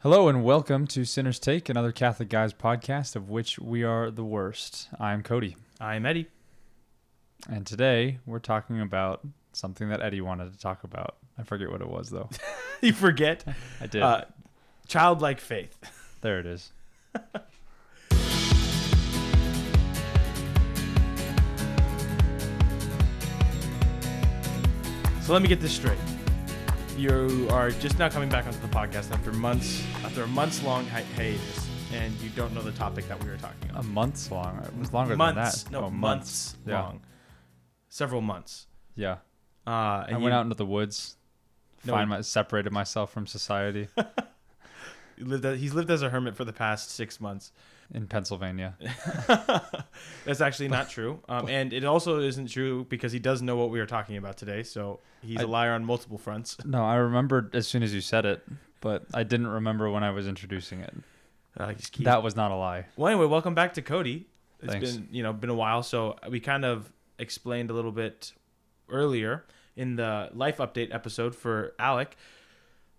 Hello and welcome to Sinner's Take, another Catholic Guys podcast of which we are the worst. I'm Cody, I'm Eddie. and today we're talking about something that Eddie wanted to talk about. I forget what it was though. you forget I did. uh, childlike faith. there it is. So let me get this straight. You are just now coming back onto the podcast after months, after a months long hi- hiatus, and you don't know the topic that we were talking about. A months long. It was longer months, than that. no, Oh, months Yeah. long, several months. Yeah. Uh, and I you, went out into the woods, No. find my separated myself from society lived. As, he's lived as a hermit for the past six months. In Pennsylvania. That's actually not true, um, and it also isn't true because he does know what we are talking about today. So he's I- a liar on multiple fronts. No, I remembered as soon as you said it, but I didn't remember when I was introducing it. Uh, just keep That was not a lie. Well, anyway, welcome back to Cody. It's Thanks. been you know been a while, so we kind of explained a little bit earlier in the life update episode for Alec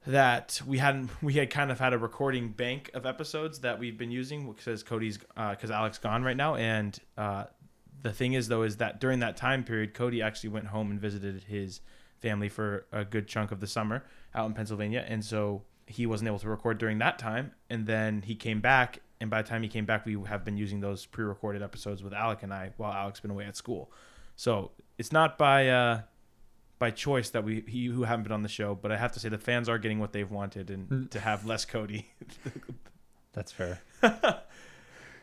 that we hadn't we had kind of had a recording bank of episodes that we've been using because Cody's because Alec's gone right now, and uh, the thing is though is that during that time period, Cody actually went home and visited his family for a good chunk of the summer out in Pennsylvania, and so he wasn't able to record during that time. And then he came back, and by the time he came back, we have been using those pre-recorded episodes with Alec and I while Alec's been away at school. So it's not by uh, by choice that we he who haven't been on the show, but I have to say the fans are getting what they've wanted and Mm. to have less Cody. That's fair.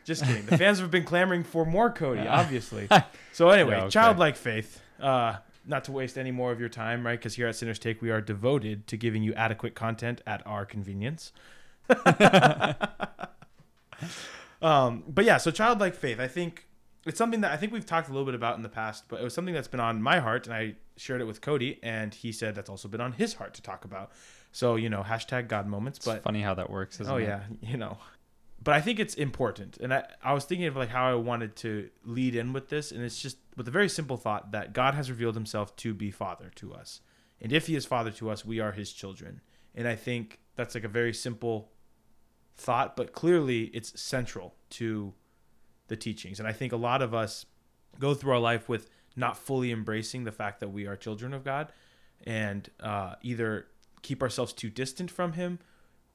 Just kidding. The fans have been clamoring for more Cody, Yeah. obviously. So anyway, Yeah, okay. childlike faith. Uh, not to waste any more of your time, right? Because here at Sinners Take, we are devoted to giving you adequate content at our convenience. um, but yeah, so childlike faith. I think it's something that I think we've talked a little bit about in the past, but it was something that's been on my heart, and I shared it with Cody, and he said that's also been on his heart to talk about. So you know, hashtag God moments. It's But funny how that works, isn't it? oh it? yeah, you know. But I think it's important, and I, I was thinking of like how I wanted to lead in with this, and it's just with a very simple thought that God has revealed Himself to be Father to us, and if He is Father to us, we are His children, and I think that's like a very simple thought, but clearly it's central to the teachings, and I think a lot of us go through our life with not fully embracing the fact that we are children of God, and uh, either keep ourselves too distant from Him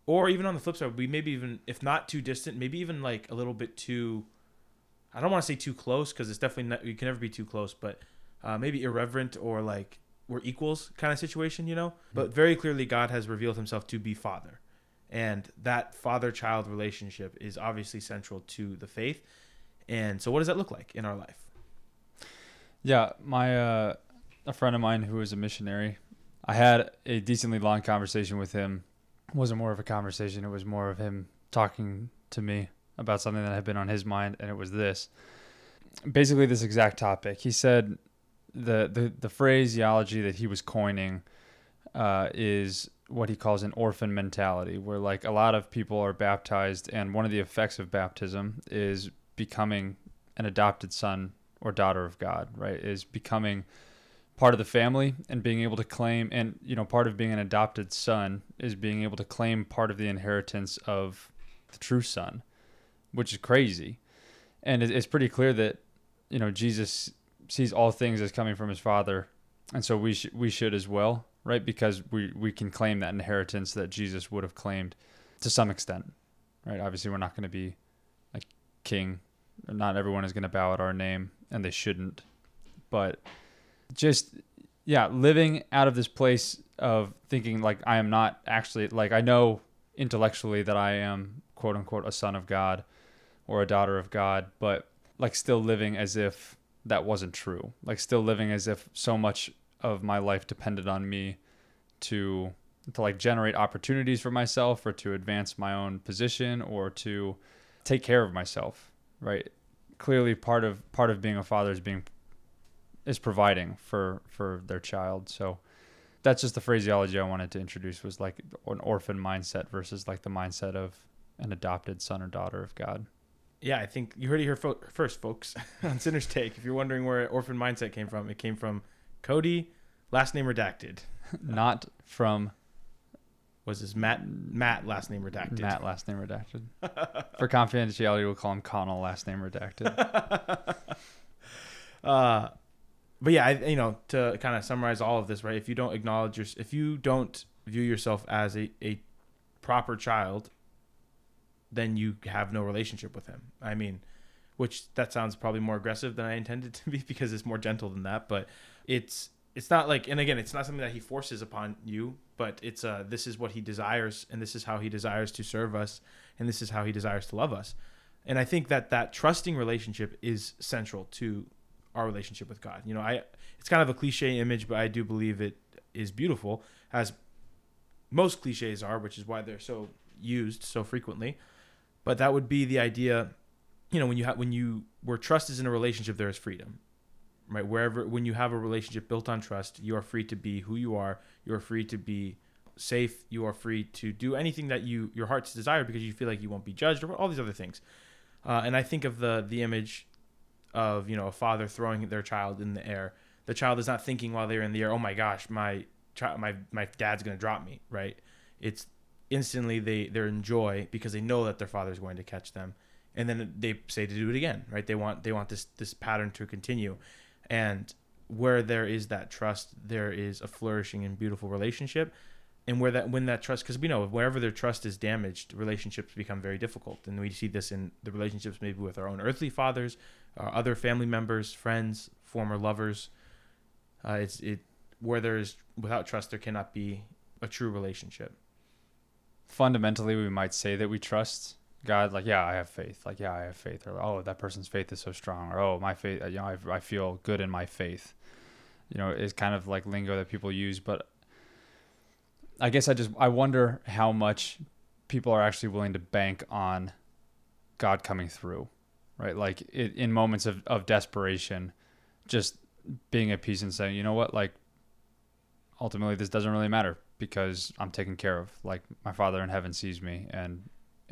or even on the flip side, we maybe even, if not too distant, maybe even like a little bit too. I don't want to say too close because it's definitely not. You can never be too close, but uh, maybe irreverent or like we're equals kind of situation, you know. But very clearly, God has revealed Himself to be Father, and that father-child relationship is obviously central to the faith. And so, what does that look like in our life? Yeah, my uh, a friend of mine who is a missionary, I had a decently long conversation with him. It wasn't more of a conversation; it was more of him talking to me about something that had been on his mind, and it was this. Basically, this exact topic. He said the the the phraseology that he was coining uh, is what he calls an orphan mentality, where like a lot of people are baptized, and one of the effects of baptism is becoming an adopted son or daughter of God, right? Is becoming part of the family and being able to claim and you know part of being an adopted son is being able to claim part of the inheritance of the true son, which is crazy. And it's pretty clear that you know Jesus sees all things as coming from his father, and so we should we should as well, right? Because we we can claim that inheritance that Jesus would have claimed to some extent, right? Obviously, we're not going to be king. Not everyone is going to bow at our name and they shouldn't. But just yeah living out of this place of thinking like i am not actually like i know intellectually that i am quote unquote a son of god or a daughter of god but like still living as if that wasn't true. Like still living as if so much of my life depended on me to to like generate opportunities for myself or to advance my own position or to take care of myself right clearly part of part of being a father is being is providing for for their child so that's just the phraseology i wanted to introduce was like an orphan mindset versus like the mindset of an adopted son or daughter of god Yeah, I think you heard it here fo- first, folks, on Sinner's Take. If you're wondering where orphan mindset came from, it came from Cody, last name redacted. not from was this Matt Matt last name redacted. Matt last name redacted. For confidentiality, we'll call him Connell last name redacted. uh, but yeah, I, you know, to kind of summarize all of this, right? If you don't acknowledge your, if you don't view yourself as a, a proper child, then you have no relationship with him. I mean, which that sounds probably more aggressive than I intended to be because it's more gentle than that, but it's it's not like and again, it's not something that he forces upon you, but it's uh this is what he desires and this is how he desires to serve us and this is how he desires to love us. And I think that that trusting relationship is central to our relationship with God. You know, I it's kind of a cliche image, but I do believe it is beautiful, as most cliches are, which is why they're so used so frequently. But that would be the idea, you know, when you have when you where trust is in a relationship, there is freedom, right? Wherever when you have a relationship built on trust, you are free to be who you are. You are free to be safe. You are free to do anything that you your heart's desire because you feel like you won't be judged or all these other things. Uh, and I think of the the image of you know a father throwing their child in the air. The child is not thinking while they're in the air, "Oh my gosh, my child, my my dad's gonna drop me," right? It's instantly they they're in joy because they know that their father's going to catch them, and then they say to do it again, right? They want they want this this pattern to continue, and where there is that trust, there is a flourishing and beautiful relationship. And where that when that trust because we know wherever their trust is damaged relationships become very difficult. And we see this in the relationships maybe with our own earthly fathers our other family members friends former lovers. Uh, it's it where there is without trust there cannot be a true relationship. Fundamentally, we might say that we trust God. Like, yeah, I have faith. Like, yeah, I have faith. Or, oh, that person's faith is so strong. Or, oh, my faith, you know, I, I feel good in my faith. You know, it's kind of like lingo that people use, but I guess I just I wonder how much people are actually willing to bank on God coming through, right? Like it, in moments of, of desperation, just being at peace and saying, you know what, like ultimately this doesn't really matter because I'm taken care of. Like my Father in heaven sees me and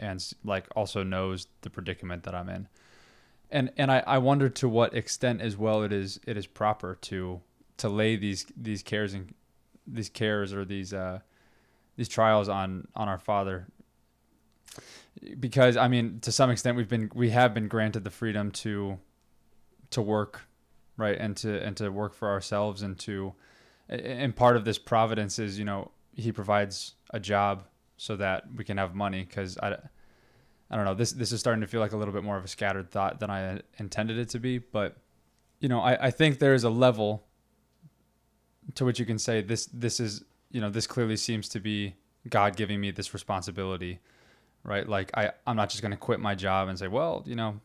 and like also knows the predicament that I'm in. And and I, I wonder to what extent as well it is it is proper to to lay these these cares and these cares or these uh these trials on on our father because i mean to some extent we've been we have been granted the freedom to to work right and to and to work for ourselves and to and part of this providence is you know he provides a job so that we can have money because i i don't know this this is starting to feel like a little bit more of a scattered thought than i intended it to be but you know i i think there's a level to which you can say this this is you know, this clearly seems to be God giving me this responsibility, right? Like I, I'm not just going to quit my job and say, well, you know,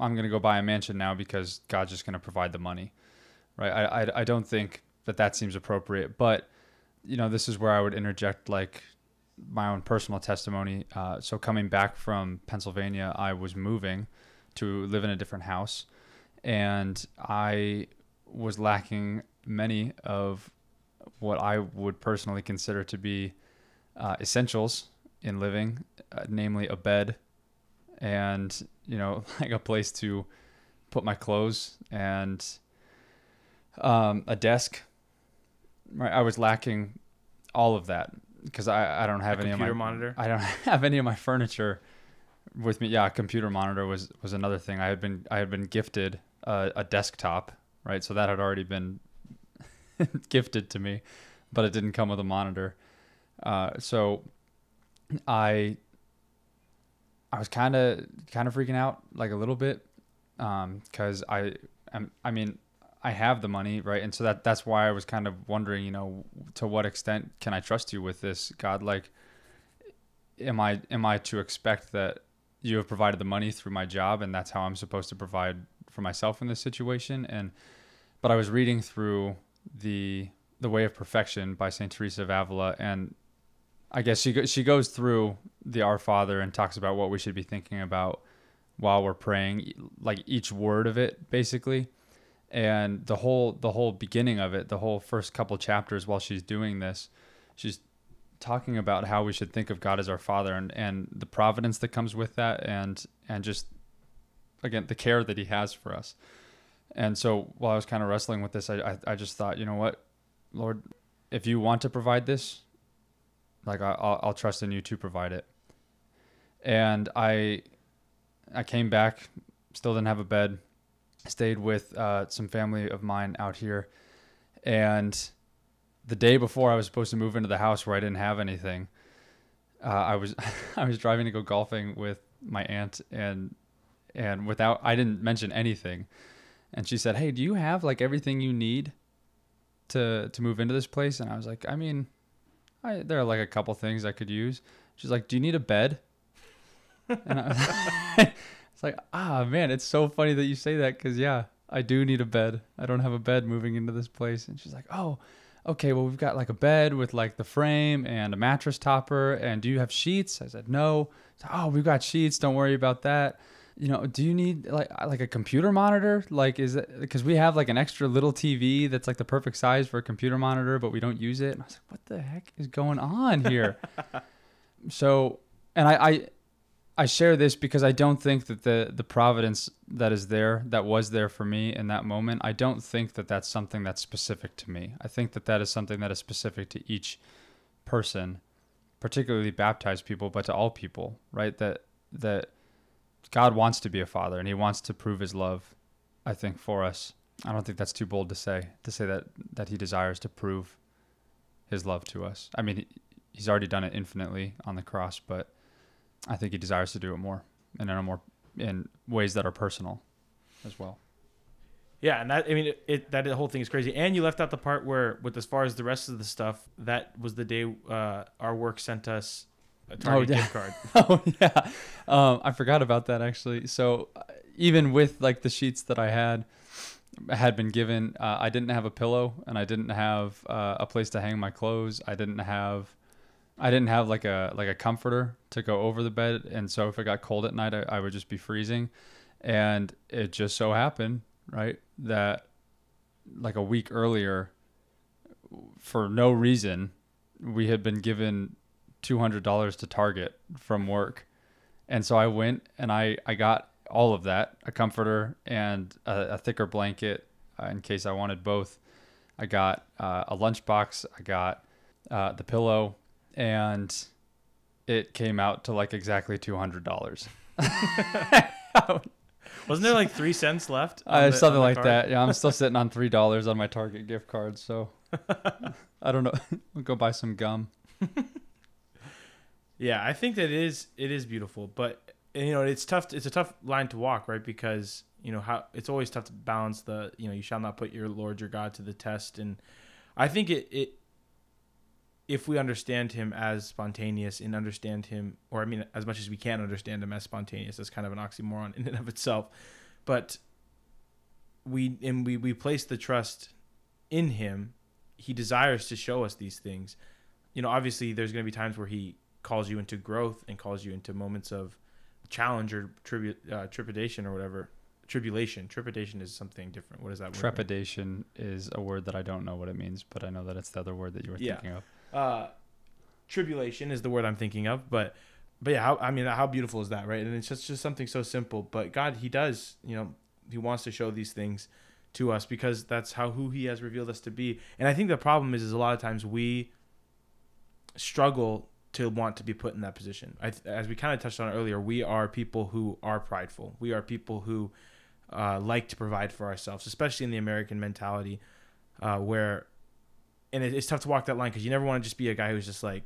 I'm going to go buy a mansion now because God's just going to provide the money, right? I, I, I don't think that that seems appropriate, but you know, this is where I would interject like my own personal testimony. Uh, so coming back from Pennsylvania, I was moving to live in a different house, and I was lacking many of what I would personally consider to be uh, essentials in living, uh, namely a bed and you know like a place to put my clothes and um, a desk. Right, I was lacking all of that because I, I don't have a any of my monitor. I don't have any of my furniture with me. Yeah, a computer monitor was was another thing. I had been I had been gifted a, a desktop, right? So that had already been gifted to me, but it didn't come with a monitor. Uh, so I I was kind of kind of freaking out like a little bit because um, I am I mean I have the money right, and so that that's why I was kind of wondering, you know, to what extent can I trust you with this, God? Like, am I am I to expect that you have provided the money through my job, and that's how I'm supposed to provide for myself in this situation? And but I was reading through the the Way of Perfection by Saint Teresa of Avila, and I guess she she goes through the Our Father and talks about what we should be thinking about while we're praying, like each word of it, basically, and the whole the whole beginning of it, the whole first couple chapters. While she's doing this, she's talking about how we should think of God as our Father and and the providence that comes with that, and and just again the care that He has for us. And so while I was kind of wrestling with this, I, I, I just thought, you know what, Lord, if you want to provide this, Like I, I'll, I'll trust in you to provide it. And I, I came back, still didn't have a bed. Stayed with uh, some family of mine out here, and the day before I was supposed to move into the house where I didn't have anything, uh, I was I was driving to go golfing with my aunt and and without I didn't mention anything, and she said, "Hey, do you have like everything you need to to move into this place?" And I was like, "I mean, I, there are like a couple things I could use." She's like, "Do you need a bed?" and I, it's like, ah, man, it's so funny that you say that because yeah, I do need a bed. I don't have a bed moving into this place. And she's like, oh, okay, well, we've got like a bed with like the frame and a mattress topper. And do you have sheets? I said, no. So, oh, we've got sheets. Don't worry about that. You know, do you need like like a computer monitor? Like, is it because we have like an extra little TV that's like the perfect size for a computer monitor, but we don't use it? And I was like, what the heck is going on here? so, and I, I I share this because I don't think that the the providence that is there that was there for me in that moment I don't think that that's something that's specific to me. I think that that is something that is specific to each person, particularly baptized people, but to all people, right? That that God wants to be a father and he wants to prove his love, I think for us. I don't think that's too bold to say to say that that he desires to prove his love to us. I mean, he's already done it infinitely on the cross, but I think he desires to do it more and in a more in ways that are personal as well. Yeah, and that I mean it, it that whole thing is crazy. And you left out the part where with as far as the rest of the stuff, that was the day uh, our work sent us a Target Oh, yeah. gift card. oh yeah, um, I forgot about that actually. So uh, even with like the sheets that I had had been given, uh, I didn't have a pillow and I didn't have uh, a place to hang my clothes. I didn't have I didn't have like a like a comforter to go over the bed, and so if it got cold at night, I, I would just be freezing. And it just so happened, right, that like a week earlier, for no reason, we had been given two hundred dollars to Target from work, and so I went and I I got all of that a comforter and a, a thicker blanket uh, in case I wanted both. I got uh, a lunchbox. I got uh, the pillow, and it came out to like exactly two hundred dollars. Wasn't there like three cents left? Uh, the- something like card? that. Yeah, I'm still sitting on three dollars on my Target gift card, so I don't know. I'll go buy some gum. Yeah, I think that it is it is beautiful, but you know it's tough. It's a tough line to walk, right? Because you know how it's always tough to balance the you know you shall not put your Lord your God to the test, and I think it it if we understand him as spontaneous and understand him, or I mean as much as we can understand him as spontaneous, that's kind of an oxymoron in and of itself, but we and we we place the trust in him. He desires to show us these things. You know, obviously, there's going to be times where he calls you into growth and calls you into moments of challenge or tribu- uh, trepidation or whatever. Tribulation. Trepidation is something different. What is that word? Trepidation is a word that I don't know what it means, but I know that it's the other word that you were Yeah. thinking of. Uh, tribulation is the word I'm thinking of, but but yeah, how, I mean, how beautiful is that, right? And it's just just something so simple, but God, He does, you know, He wants to show these things to us because that's how who He has revealed us to be. And I think the problem is, is a lot of times we struggle to want to be put in that position. I, as we kind of touched on earlier, we are people who are prideful. We are people who uh, like to provide for ourselves, especially in the American mentality, uh, where, and it, it's tough to walk that line because you never want to just be a guy who's just like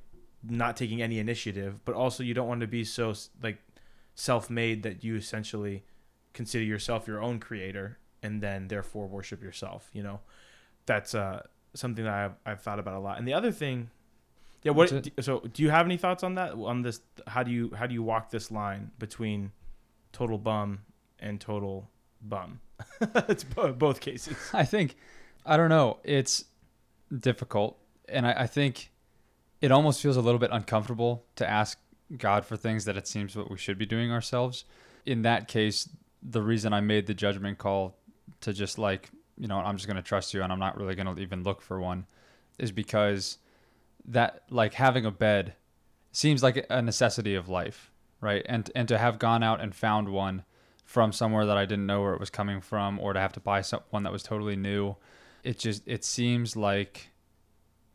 not taking any initiative, but also you don't want to be so like self-made that you essentially consider yourself your own creator and then therefore worship yourself. You know, that's uh, something that I've, I've thought about a lot. And the other thing, yeah, what? Do- So, do you have any thoughts on that? On this, how do you how do you walk this line between total bum and total bum? it's both cases. I think I don't know. It's difficult, and I, I think it almost feels a little bit uncomfortable to ask God for things that it seems what we should be doing ourselves. In that case, the reason I made the judgment call to just like you know I'm just going to trust you and I'm not really going to even look for one is because that like having a bed seems like a necessity of life, right? And and to have gone out and found one from somewhere that I didn't know where it was coming from, or to have to buy some, one that was totally new, it just it seems like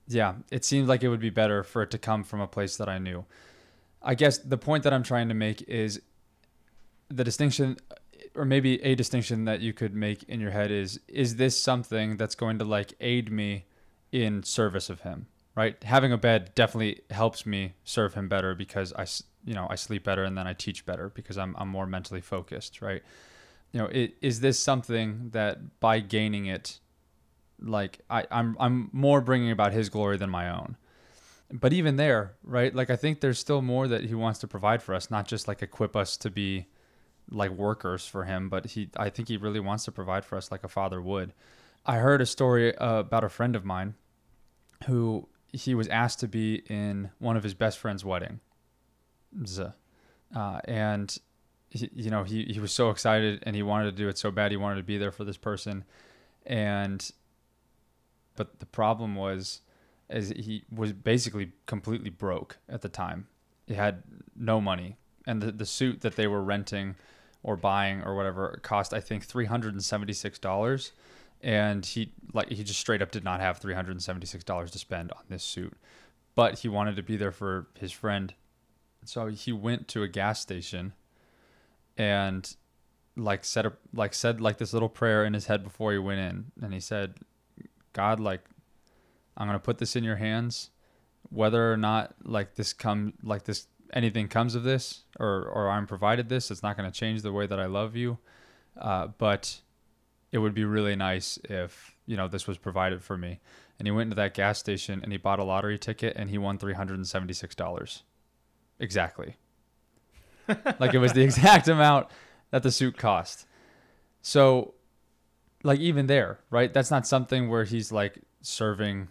yeah, it seems like it would be better for it to come from a place that I knew. I guess the point that I'm trying to make is the distinction or maybe a distinction that you could make in your head is is this something that's going to like aid me in service of him right having a bed definitely helps me serve him better because i you know i sleep better and then i teach better because i'm, I'm more mentally focused right you know it, is this something that by gaining it like I, I'm I'm more bringing about his glory than my own. But even there, right? Like I think there's still more that he wants to provide for us, not just like equip us to be like workers for him, but he I think he really wants to provide for us like a father would. I heard a story uh, about a friend of mine who he was asked to be in one of his best friend's wedding. Uh, and he, you know, he, he was so excited and he wanted to do it so bad. He wanted to be there for this person. And but the problem was, is he was basically completely broke at the time. He had no money, and the the suit that they were renting or buying or whatever cost I think three hundred and seventy six dollars, and he like he just straight up did not have three hundred and seventy six dollars to spend on this suit, but he wanted to be there for his friend, so he went to a gas station, and like said a, like said like this little prayer in his head before he went in, and he said, God, like, I'm gonna put this in your hands, whether or not like this come like this anything comes of this or or I'm provided this, it's not gonna change the way that I love you. Uh, but it would be really nice if you know this was provided for me. And he went into that gas station and he bought a lottery ticket and he won three hundred and seventy six dollars. Exactly. like it was the exact amount that the suit cost. So like even there, right? That's not something where he's like serving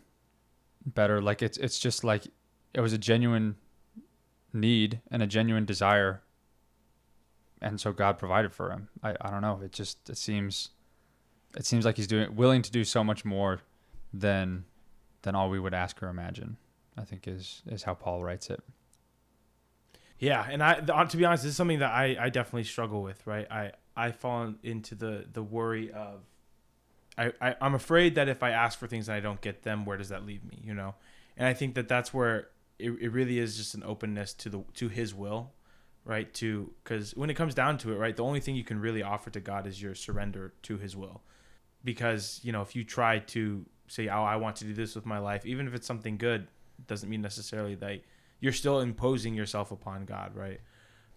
better. Like it's it's just like it was a genuine need and a genuine desire and so God provided for him. I, I don't know. It just it seems it seems like he's doing willing to do so much more than than all we would ask or imagine. I think is is how Paul writes it. Yeah, and I to be honest, this is something that I I definitely struggle with. Right, I I fall into the the worry of I, I I'm afraid that if I ask for things and I don't get them, where does that leave me? You know, and I think that that's where it, it really is just an openness to the to His will, right? To because when it comes down to it, right, the only thing you can really offer to God is your surrender to His will, because you know if you try to say, oh, I want to do this with my life, even if it's something good, doesn't mean necessarily that you're still imposing yourself upon God, right?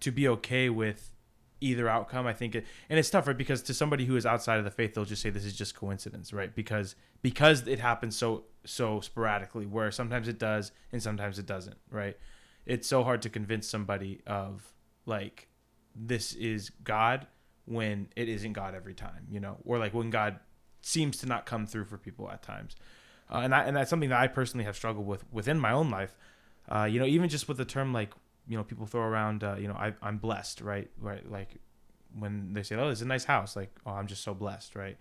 To be okay with either outcome. I think it, and it's tough, right? Because to somebody who is outside of the faith, they'll just say this is just coincidence, right? Because because it happens so so sporadically, where sometimes it does and sometimes it doesn't, right? It's so hard to convince somebody of like this is God when it isn't God every time, you know, or like when God seems to not come through for people at times. Uh, and I, and that's something that I personally have struggled with within my own life. Uh, you know, even just with the term like you know people throw around uh, you know I, i'm blessed right? Right like when they say oh it's a nice house like oh i'm just so blessed right?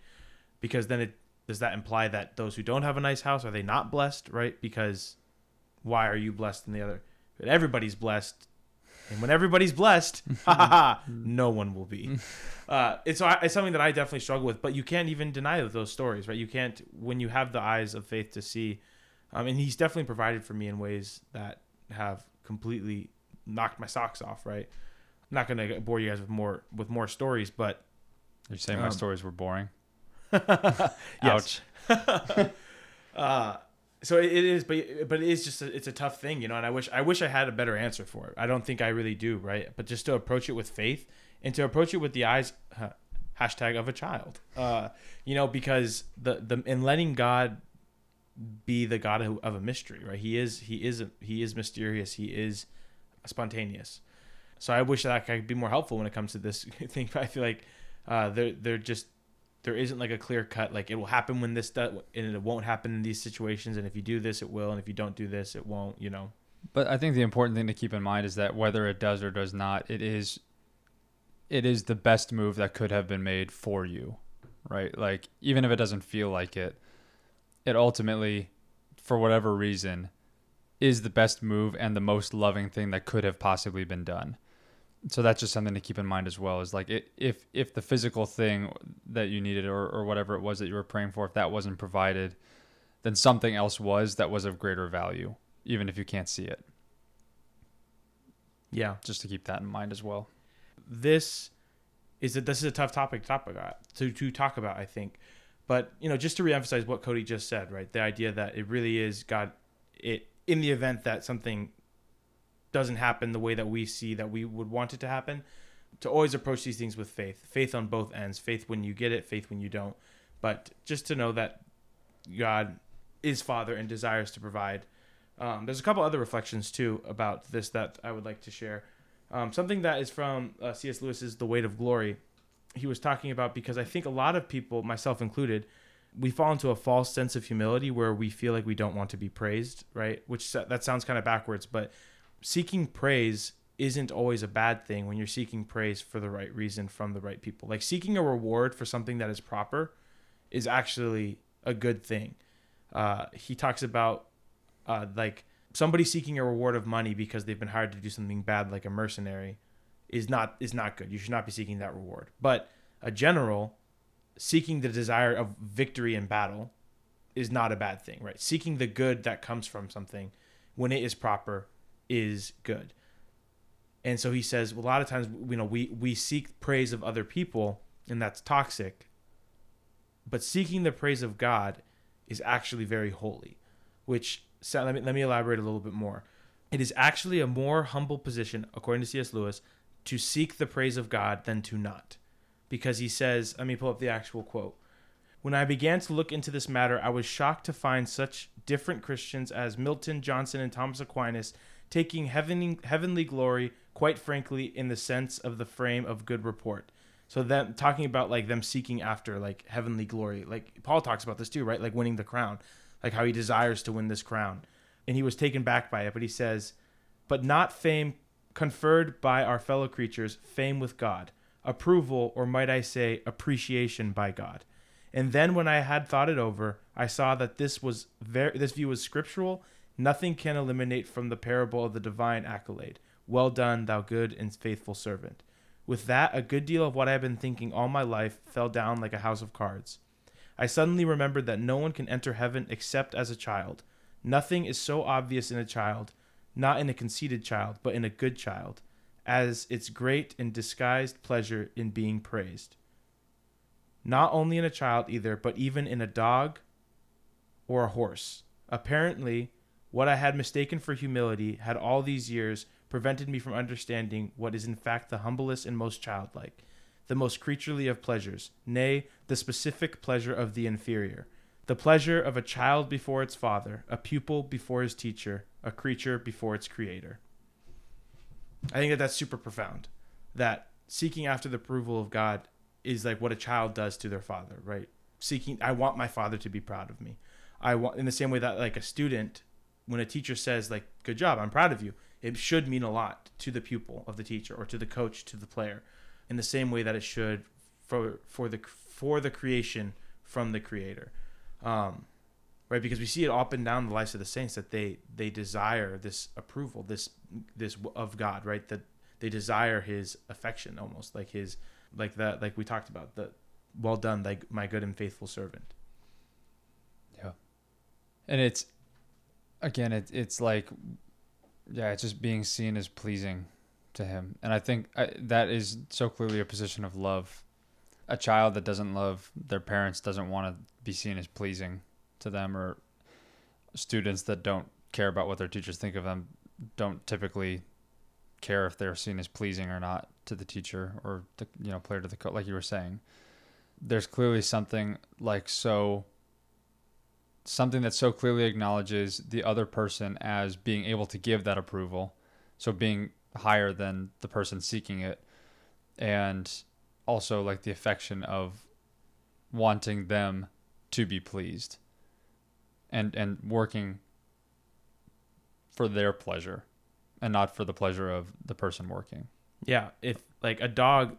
Because then it does that imply that those who don't have a nice house are they not blessed right? Because why are you blessed and the other? But everybody's blessed and when everybody's blessed no one will be. Uh, it's, it's something that i definitely struggle with but you can't even deny those stories right? You can't when you have the eyes of faith to see um, and he's definitely provided for me in ways that have completely knocked my socks off. Right. I'm not gonna bore you guys with more with more stories, but you're saying um, my stories were boring. Ouch. uh, so it is, but but it is just a, it's a tough thing, you know. And I wish I wish I had a better answer for it. I don't think I really do, right? But just to approach it with faith and to approach it with the eyes uh, hashtag of a child, uh, you know, because the the in letting God be the God of, of a mystery, right? He is he is he is mysterious. He is spontaneous. So I wish that I could be more helpful when it comes to this thing. I feel like uh, there there just there isn't like a clear cut like it will happen when this does and it won't happen in these situations and if you do this it will and if you don't do this it won't you know but i think the important thing to keep in mind is that whether it does or does not it is it is the best move that could have been made for you right like even if it doesn't feel like it it ultimately for whatever reason is the best move and the most loving thing that could have possibly been done. So that's just something to keep in mind as well. Is like it, if if the physical thing that you needed or or whatever it was that you were praying for, if that wasn't provided, then something else was that was of greater value, even if you can't see it. Yeah. Just to keep that in mind as well. This is that this is a tough topic to talk about to, to talk about, I think. But you know, just to reemphasize what Cody just said, right? The idea that it really is God it in the event that something doesn't happen the way that we see that we would want it to happen, to always approach these things with faith. Faith on both ends. Faith when you get it, faith when you don't. But just to know that God is Father and desires to provide. Um, there's a couple other reflections too about this that I would like to share. Um, something that is from uh, C.S. Lewis's The Weight of Glory. He was talking about because I think a lot of people, myself included, we fall into a false sense of humility where we feel like we don't want to be praised, right? Which that sounds kind of backwards, but seeking praise isn't always a bad thing when you're seeking praise for the right reason from the right people. Like seeking a reward for something that is proper is actually a good thing. Uh, he talks about uh, like somebody seeking a reward of money because they've been hired to do something bad, like a mercenary, is not is not good. You should not be seeking that reward. But a general seeking the desire of victory in battle is not a bad thing, right? Seeking the good that comes from something when it is proper is good. And so he says a lot of times you know we we seek praise of other people and that's toxic. But seeking the praise of God is actually very holy, which so let me let me elaborate a little bit more. It is actually a more humble position according to C.S. Lewis to seek the praise of God than to not. Because he says, let me pull up the actual quote. When I began to look into this matter, I was shocked to find such different Christians as Milton, Johnson, and Thomas Aquinas taking heavenly, heavenly glory, quite frankly, in the sense of the frame of good report. So them talking about like them seeking after like heavenly glory. Like Paul talks about this too, right? Like winning the crown, like how he desires to win this crown. And he was taken back by it, but he says, but not fame conferred by our fellow creatures, fame with God, approval, or might I say, appreciation by God. And then when I had thought it over, I saw that this was very this view was scriptural Nothing can eliminate from the parable of the divine accolade. Well done, thou good and faithful servant. With that, a good deal of what I had been thinking all my life fell down like a house of cards. I suddenly remembered that no one can enter heaven except as a child. Nothing is so obvious in a child, not in a conceited child, but in a good child, as its great and disguised pleasure in being praised. Not only in a child either, but even in a dog or a horse. Apparently, what I had mistaken for humility had all these years prevented me from understanding what is in fact the humblest and most childlike, the most creaturely of pleasures, nay, the specific pleasure of the inferior, the pleasure of a child before its father, a pupil before his teacher, a creature before its creator. I think that that's super profound. That seeking after the approval of God is like what a child does to their father, right? Seeking, I want my father to be proud of me. I want, in the same way that like a student when a teacher says like good job i'm proud of you it should mean a lot to the pupil of the teacher or to the coach to the player in the same way that it should for for the for the creation from the creator um, right because we see it up and down the lives of the saints that they they desire this approval this this of god right that they desire his affection almost like his like that like we talked about the well done like my good and faithful servant yeah and it's again, it, it's like, yeah, it's just being seen as pleasing to him. And I think I, that is so clearly a position of love. A child that doesn't love their parents doesn't want to be seen as pleasing to them, or students that don't care about what their teachers think of them don't typically care if they're seen as pleasing or not to the teacher or the you know player to the coach like you were saying. There's clearly something like so something that so clearly acknowledges the other person as being able to give that approval, so being higher than the person seeking it, and also like the affection of wanting them to be pleased and and working for their pleasure and not for the pleasure of the person working. Yeah, if like a dog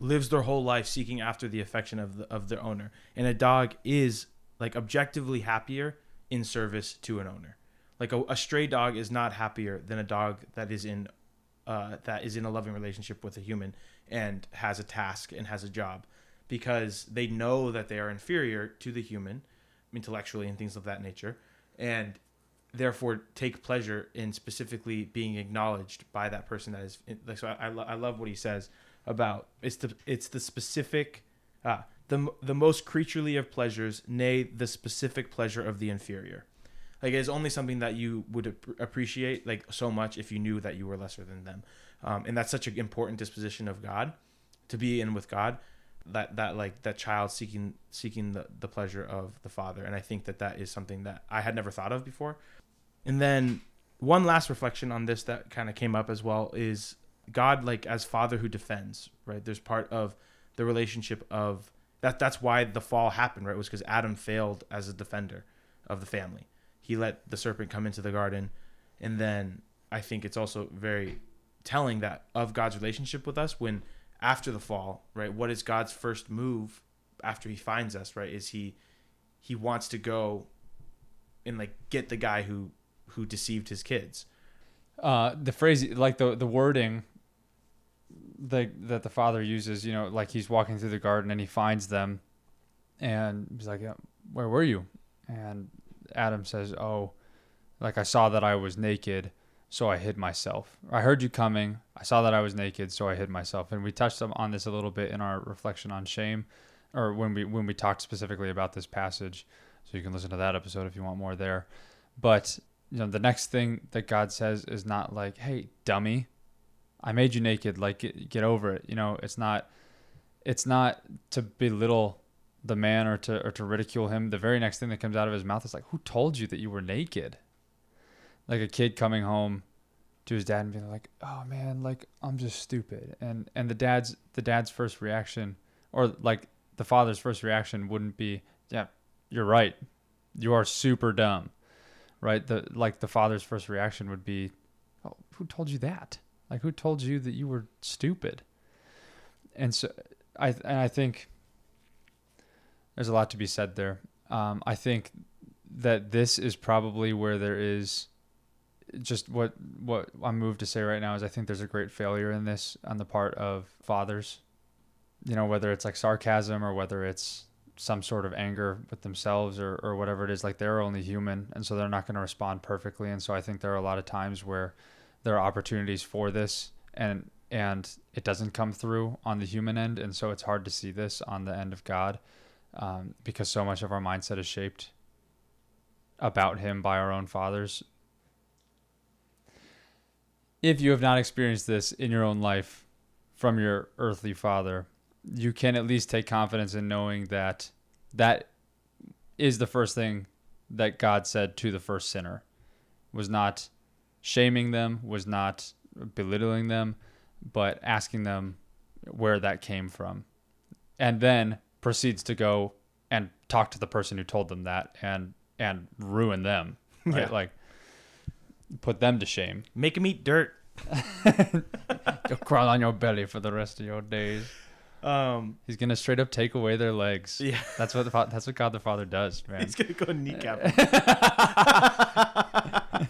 lives their whole life seeking after the affection of the, of their owner, and a dog is like objectively happier in service to an owner. Like a, a stray dog is not happier than a dog that is in uh, that is in a loving relationship with a human and has a task and has a job because they know that they are inferior to the human intellectually and things of that nature, and therefore take pleasure in specifically being acknowledged by that person that is like so I, I, lo- I love what he says about it's the it's the specific uh, the the most creaturely of pleasures nay the specific pleasure of the inferior. Like it's only something that you would ap- appreciate like so much if you knew that you were lesser than them. Um, and that's such an important disposition of god to be in with god that that like that child seeking seeking the, the pleasure of the father. And i think that that is something that i had never thought of before and then one last reflection on this that kind of came up as well is god like as father who defends right there's part of the relationship of that that's why the fall happened right it was because adam failed as a defender of the family he let the serpent come into the garden and then i think it's also very telling that of god's relationship with us when after the fall, right? What is God's first move after he finds us, right? Is he he wants to go and like get the guy who who deceived his kids. Uh, the phrase, like the the wording, the that the father uses, you know, like he's walking through the garden and he finds them, and he's like, "Where were you?" And Adam says, "Oh, like I saw that I was naked, so I hid myself. I heard you coming. I saw that I was naked, so I hid myself. And we touched on this a little bit in our reflection on shame, or when we when we talked specifically about this passage. So you can listen to that episode if you want more there. But you know, the next thing that God says is not like, "Hey, dummy, I made you naked. Like, get, get over it." You know, it's not. It's not to belittle the man or to or to ridicule him. The very next thing that comes out of his mouth is like, "Who told you that you were naked?" like a kid coming home to his dad and being like, "Oh man, like I'm just stupid," and and the dad's the dad's first reaction, or like the father's first reaction, wouldn't be, "Yeah, you're right, you are super dumb," right? The like the father's first reaction would be, "Oh, who told you that? Like who told you that you were stupid?" And so I and I think there's a lot to be said there. Um, I think that this is probably where there is just what what I'm moved to say right now is I think there's a great failure in this on the part of fathers. You know, whether it's like sarcasm or whether it's some sort of anger with themselves or, or whatever it is, like they're only human and so they're not going to respond perfectly. And so I think there are a lot of times where there are opportunities for this and and it doesn't come through on the human end. And so it's hard to see this on the end of God um, because so much of our mindset is shaped about him by our own fathers if you have not experienced this in your own life from your earthly father, you can at least take confidence in knowing that that is the first thing that God said to the first sinner was not shaming them, was not belittling them, but asking them where that came from. And then proceeds to go and talk to the person who told them that and and ruin them. Right? Yeah. Like put them to shame. Make them eat dirt. You'll crawl on your belly for the rest of your days. Um, he's gonna straight up take away their legs. Yeah, that's what the fa- that's what God the Father does, man. He's gonna go kneecap.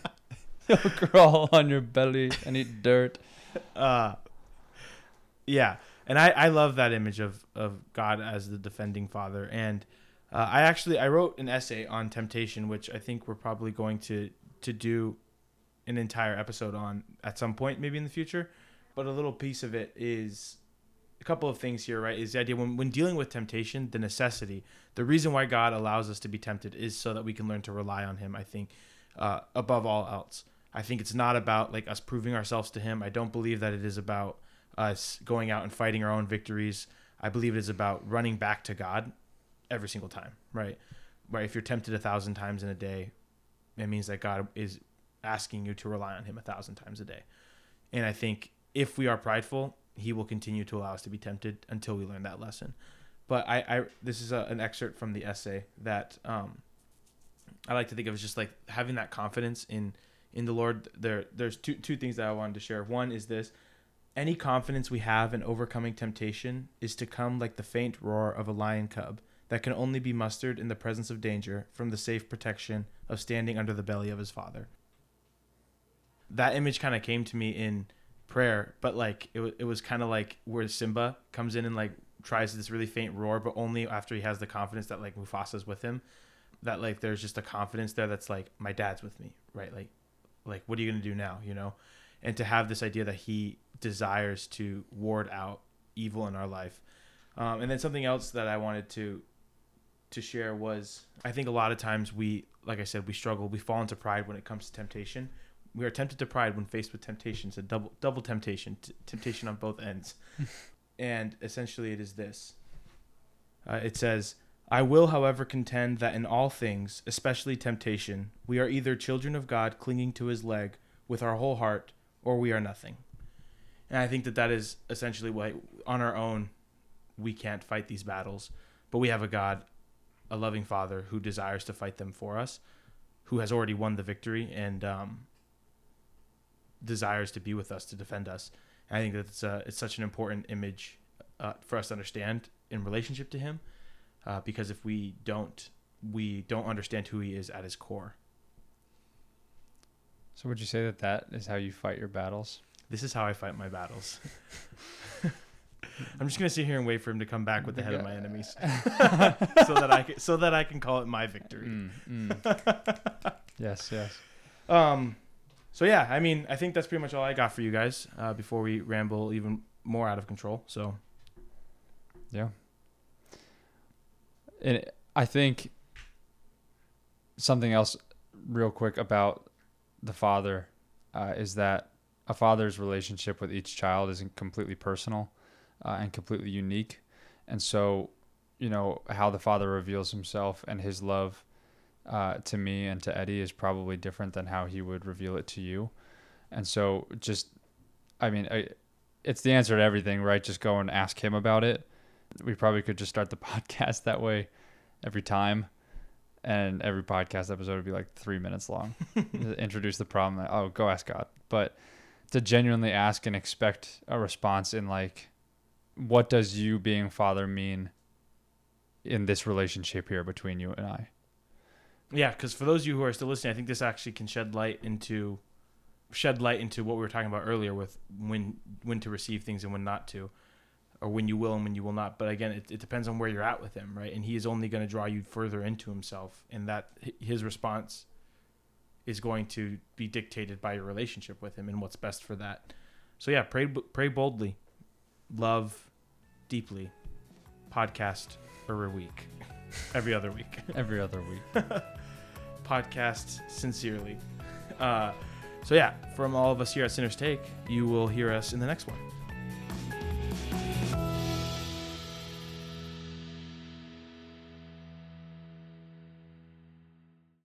He'll crawl on your belly and eat dirt. Uh, yeah, and I I love that image of of God as the defending Father, and uh, I actually I wrote an essay on temptation, which I think we're probably going to to do an entire episode on at some point, maybe in the future. But a little piece of it is couple of things here, right? Is the idea when, when dealing with temptation, the necessity, the reason why God allows us to be tempted is so that we can learn to rely on Him, I think, uh, above all else. I think it's not about like us proving ourselves to Him. I don't believe that it is about us going out and fighting our own victories. I believe it is about running back to God every single time, right? Right. If you're tempted a thousand times in a day, it means that God is asking you to rely on him a thousand times a day. And I think if we are prideful, he will continue to allow us to be tempted until we learn that lesson. But I, I this is a, an excerpt from the essay that um, I like to think of as just like having that confidence in in the Lord. There, there's two two things that I wanted to share. One is this: any confidence we have in overcoming temptation is to come like the faint roar of a lion cub that can only be mustered in the presence of danger from the safe protection of standing under the belly of his father that image kind of came to me in prayer, but like it it was kind of like where Simba comes in and like tries this really faint roar, but only after he has the confidence that like Mufasa's with him. that like there's just a confidence there that's like my dad's with me, right? Like like what are you to do now, you know? And to have this idea that he desires to ward out evil in our life. Um, and then something else that I wanted to to share was I think a lot of times we like I said we struggle we fall into pride when it comes to temptation. We are tempted to pride when faced with temptation. It's a double double temptation, t- temptation on both ends. and essentially it is this. Uh, it says, "I will, however, contend that in all things, especially temptation, we are either children of God clinging to His leg with our whole heart, or we are nothing." And I think that that is essentially what on our own we can't fight these battles, but we have a God a loving father who desires to fight them for us, who has already won the victory and um, desires to be with us to defend us. And I think that it's, uh, it's such an important image uh, for us to understand in relationship to him, uh, because if we don't, we don't understand who he is at his core. So would you say that that is how you fight your battles? This is how I fight my battles. I'm just gonna sit here and wait for him to come back with the head of my enemies, so that I can, so that I can call it my victory. Mm, mm. yes, yes. Um, so yeah, I mean, I think that's pretty much all I got for you guys uh, before we ramble even more out of control. So Yeah. And I think something else, real quick, about the father uh, is that a father's relationship with each child isn't completely personal uh, and completely unique. And so, you know, how the father reveals himself and his love uh, to me and to Eddie is probably different than how he would reveal it to you. And so, just, I mean, I, it's the answer to everything, right? Just go and ask him about it. We probably could just start the podcast that way every time. And every podcast episode would be like three minutes long. Introduce the problem. Oh, go ask God. But to genuinely ask and expect a response in like, what does you being father mean in this relationship here between you and I? Yeah, because for those of you who are still listening, I think this actually can shed light into shed light into what we were talking about earlier with when when to receive things and when not to, or when you will and when you will not. But again, it, it depends on where you're at with him, right? And he is only going to draw you further into himself, and that his response is going to be dictated by your relationship with him and what's best for that. So yeah, pray pray boldly, love deeply, podcast every week, every other week, every other week, podcast sincerely. Uh, so yeah, from all of us here at Sinners Take, you will hear us in the next one.